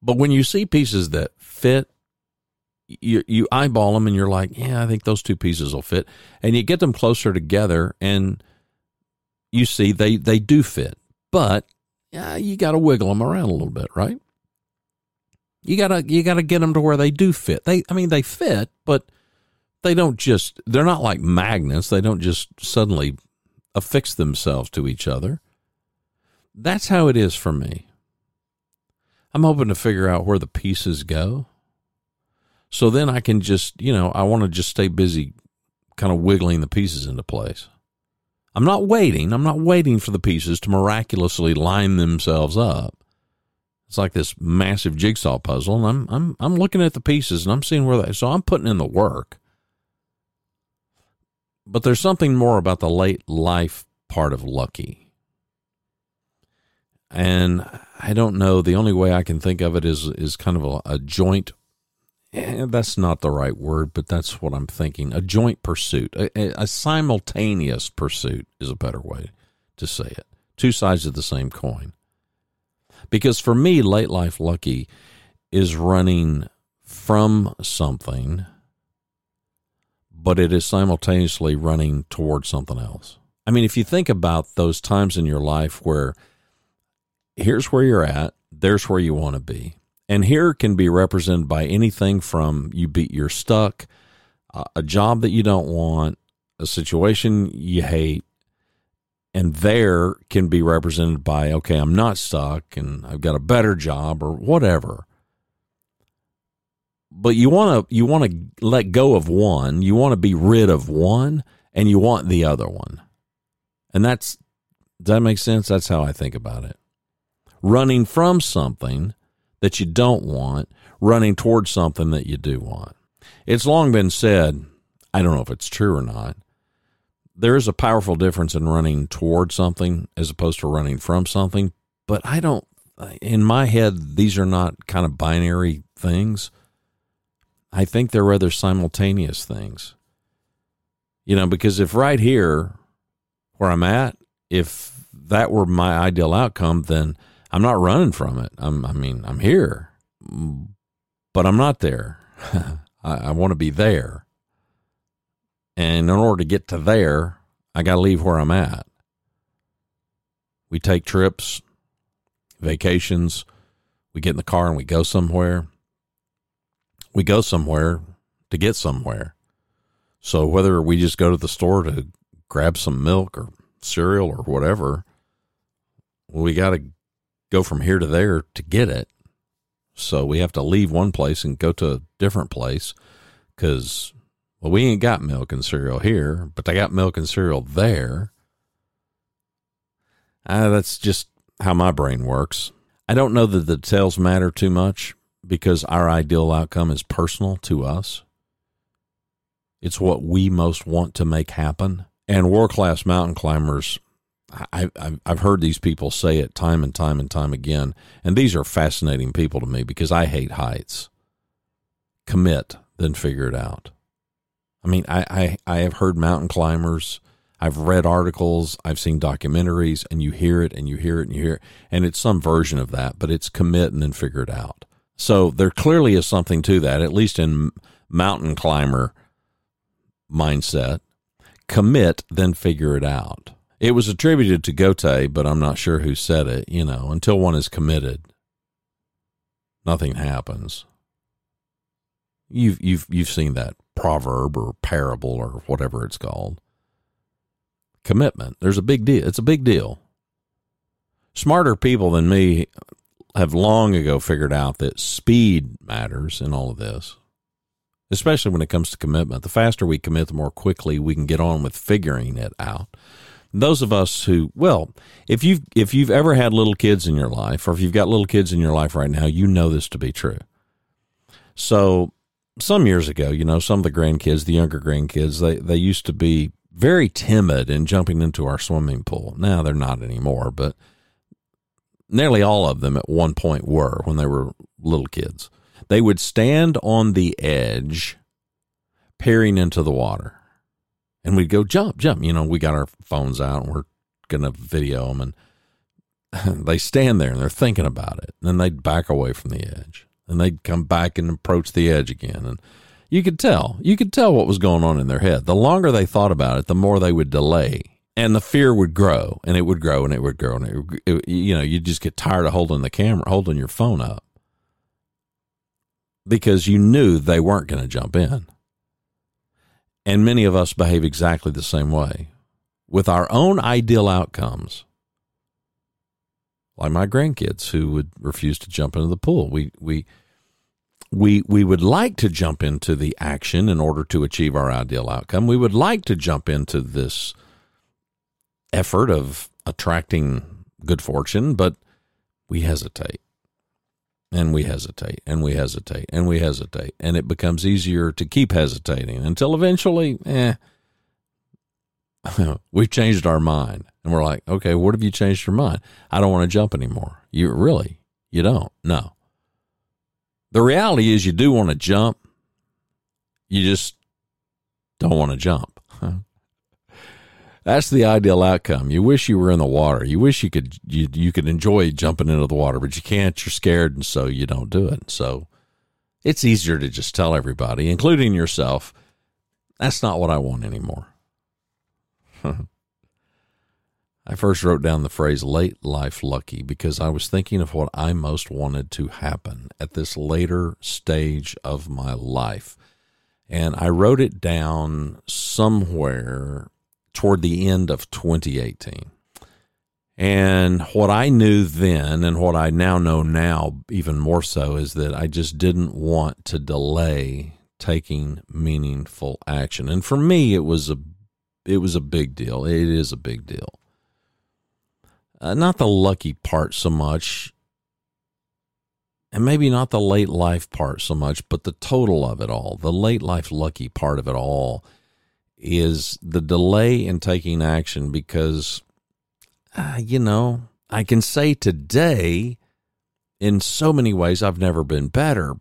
But when you see pieces that fit you you eyeball them and you're like yeah i think those two pieces will fit. And you get them closer together and you see they they do fit. But yeah you got to wiggle them around a little bit right? You got to you got to get them to where they do fit. They i mean they fit but they don't just they're not like magnets. They don't just suddenly affix themselves to each other. That's how it is for me. I'm hoping to figure out where the pieces go. So then i can just you know i want to just stay busy kind of wiggling the pieces into place. I'm not waiting. I'm not waiting for the pieces to miraculously line themselves up. It's like this massive jigsaw puzzle, and I'm I'm I'm looking at the pieces and I'm seeing where they. So I'm putting in the work. But there's something more about the late life part of lucky. And I don't know. The only way I can think of it is is kind of a, a joint. Eh, that's not the right word, but that's what I'm thinking. A joint pursuit, a, a simultaneous pursuit is a better way to say it. Two sides of the same coin. Because for me, late life lucky is running from something, but it is simultaneously running towards something else. I mean, if you think about those times in your life where here's where you're at, there's where you want to be. And here can be represented by anything from you beat you're stuck, a job that you don't want, a situation you hate, and there can be represented by okay i'm not stuck and i've got a better job or whatever but you want to you want to let go of one you want to be rid of one and you want the other one and that's does that make sense that's how i think about it running from something that you don't want running towards something that you do want it's long been said i don't know if it's true or not there is a powerful difference in running towards something as opposed to running from something. But I don't, in my head, these are not kind of binary things. I think they're rather simultaneous things. You know, because if right here, where I'm at, if that were my ideal outcome, then I'm not running from it. I'm, I mean, I'm here, but I'm not there. I, I want to be there. And in order to get to there, I got to leave where I'm at. We take trips, vacations, we get in the car and we go somewhere. We go somewhere to get somewhere. So whether we just go to the store to grab some milk or cereal or whatever, we got to go from here to there to get it. So we have to leave one place and go to a different place because well, we ain't got milk and cereal here, but they got milk and cereal there. Uh, that's just how my brain works. I don't know that the details matter too much because our ideal outcome is personal to us. It's what we most want to make happen. And world class mountain climbers, I, have heard these people say it time and time and time again. And these are fascinating people to me because I hate heights. Commit, then figure it out. I mean, I, I, I have heard mountain climbers, I've read articles, I've seen documentaries, and you hear it and you hear it and you hear it. And it's some version of that, but it's commit and then figure it out. So there clearly is something to that, at least in mountain climber mindset. Commit, then figure it out. It was attributed to Goethe, but I'm not sure who said it. You know, until one is committed, nothing happens. You've you've you've seen that proverb or parable or whatever it's called. Commitment. There's a big deal. It's a big deal. Smarter people than me have long ago figured out that speed matters in all of this, especially when it comes to commitment. The faster we commit, the more quickly we can get on with figuring it out. Those of us who, well, if you've if you've ever had little kids in your life, or if you've got little kids in your life right now, you know this to be true. So some years ago, you know, some of the grandkids, the younger grandkids, they, they used to be very timid in jumping into our swimming pool. Now they're not anymore, but nearly all of them at one point were when they were little kids. They would stand on the edge, peering into the water, and we'd go jump, jump. You know, we got our phones out and we're going to video them, and they stand there and they're thinking about it. And then they'd back away from the edge and they'd come back and approach the edge again. And you could tell, you could tell what was going on in their head. The longer they thought about it, the more they would delay. And the fear would grow and it would grow and it would grow. And it, would, it, you know, you just get tired of holding the camera, holding your phone up because you knew they weren't going to jump in. And many of us behave exactly the same way with our own ideal outcomes like my grandkids who would refuse to jump into the pool. We we we we would like to jump into the action in order to achieve our ideal outcome. We would like to jump into this effort of attracting good fortune, but we hesitate. And we hesitate and we hesitate and we hesitate. And it becomes easier to keep hesitating until eventually, eh, we've changed our mind. And we're like, okay, what have you changed your mind? I don't want to jump anymore. You really, you don't. No. The reality is you do want to jump. You just don't want to jump. That's the ideal outcome. You wish you were in the water. You wish you could you you could enjoy jumping into the water, but you can't. You're scared, and so you don't do it. So it's easier to just tell everybody, including yourself, that's not what I want anymore. I first wrote down the phrase late life lucky because I was thinking of what I most wanted to happen at this later stage of my life. And I wrote it down somewhere toward the end of 2018. And what I knew then and what I now know now, even more so, is that I just didn't want to delay taking meaningful action. And for me, it was a it was a big deal. It is a big deal. Uh, not the lucky part so much, and maybe not the late life part so much, but the total of it all, the late life lucky part of it all is the delay in taking action because, uh, you know, I can say today, in so many ways, I've never been better,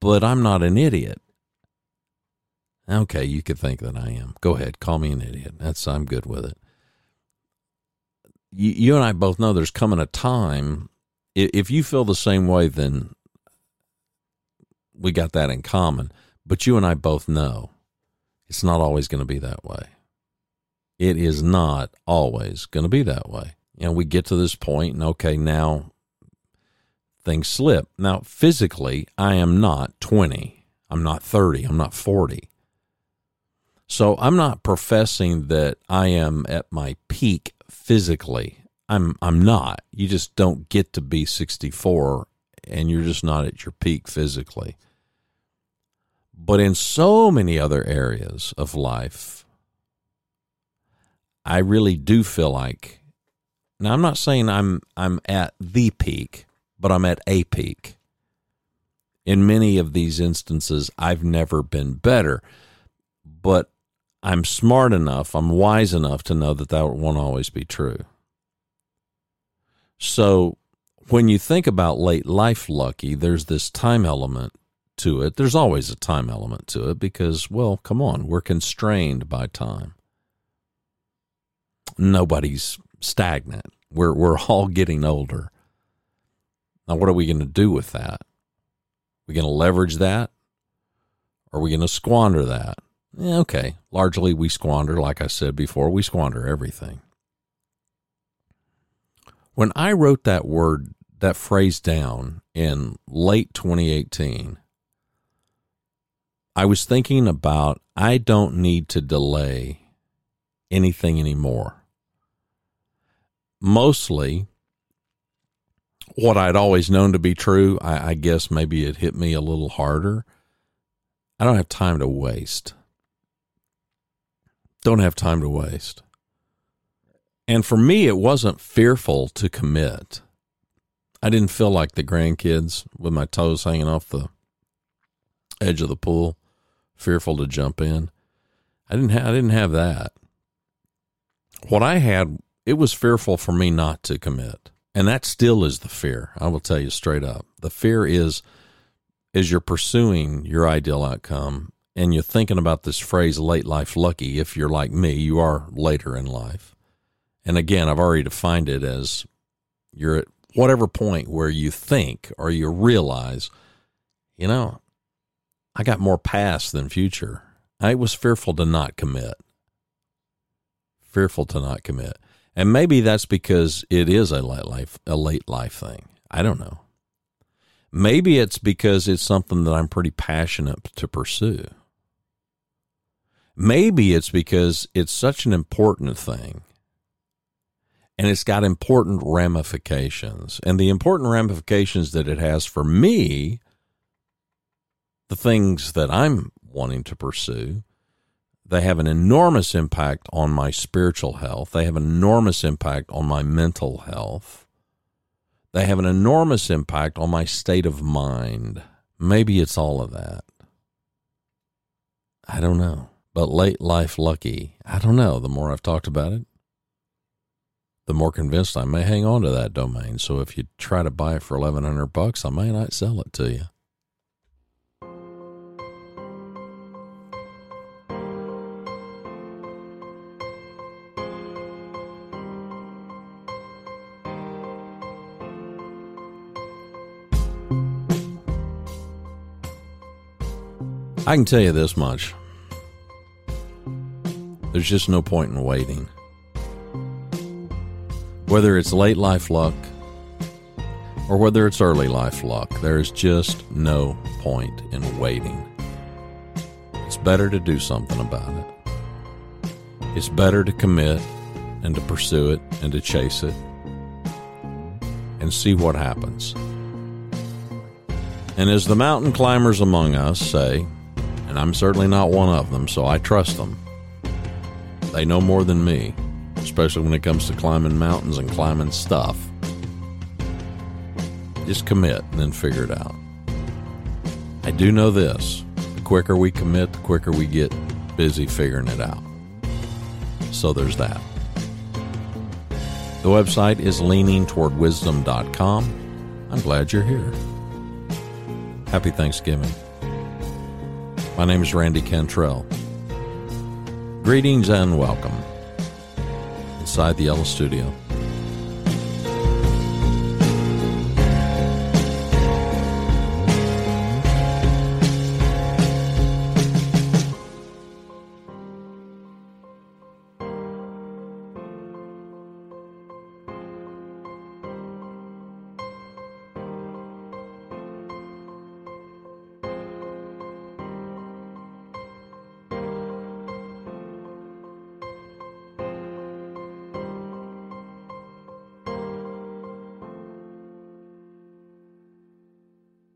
but I'm not an idiot. Okay, you could think that I am. Go ahead, call me an idiot. That's I'm good with it. You, you and I both know there's coming a time. If you feel the same way, then we got that in common. But you and I both know it's not always going to be that way. It is not always going to be that way. Know, we get to this point and okay, now things slip. Now, physically, I am not 20. I'm not 30. I'm not 40. So I'm not professing that I am at my peak physically. I'm I'm not. You just don't get to be 64 and you're just not at your peak physically. But in so many other areas of life, I really do feel like now I'm not saying I'm I'm at the peak, but I'm at a peak. In many of these instances, I've never been better, but I'm smart enough, I'm wise enough to know that that won't always be true. So when you think about late life lucky, there's this time element to it. There's always a time element to it because, well, come on, we're constrained by time. Nobody's stagnant. We're we're all getting older. Now, what are we going to do with that? We going to leverage that? Are we going to squander that? Yeah, okay. Largely, we squander, like I said before, we squander everything. When I wrote that word, that phrase down in late 2018, I was thinking about I don't need to delay anything anymore. Mostly, what I'd always known to be true, I, I, guess maybe it hit me a little harder. I don't have time to waste. Don't have time to waste. And for me, it wasn't fearful to commit. I didn't feel like the grandkids with my toes hanging off the edge of the pool fearful to jump in. I didn't have I didn't have that. What I had, it was fearful for me not to commit. And that still is the fear. I will tell you straight up. The fear is as you're pursuing your ideal outcome and you're thinking about this phrase late life lucky, if you're like me, you are later in life. And again, I've already defined it as you're at whatever point where you think or you realize, you know, I got more past than future. I was fearful to not commit. Fearful to not commit. And maybe that's because it is a late life a late life thing. I don't know. Maybe it's because it's something that I'm pretty passionate to pursue. Maybe it's because it's such an important thing and it's got important ramifications. And the important ramifications that it has for me the things that I'm wanting to pursue, they have an enormous impact on my spiritual health. They have an enormous impact on my mental health. They have an enormous impact on my state of mind. Maybe it's all of that. I don't know. But late life lucky, I don't know. The more I've talked about it, the more convinced I may hang on to that domain. So if you try to buy it for 1100 bucks, I may not sell it to you. I can tell you this much. There's just no point in waiting. Whether it's late life luck or whether it's early life luck, there is just no point in waiting. It's better to do something about it. It's better to commit and to pursue it and to chase it and see what happens. And as the mountain climbers among us say, and I'm certainly not one of them, so I trust them. They know more than me, especially when it comes to climbing mountains and climbing stuff. Just commit and then figure it out. I do know this the quicker we commit, the quicker we get busy figuring it out. So there's that. The website is leaningtowardwisdom.com. I'm glad you're here. Happy Thanksgiving. My name is Randy Cantrell. Greetings and welcome inside the Yellow Studio.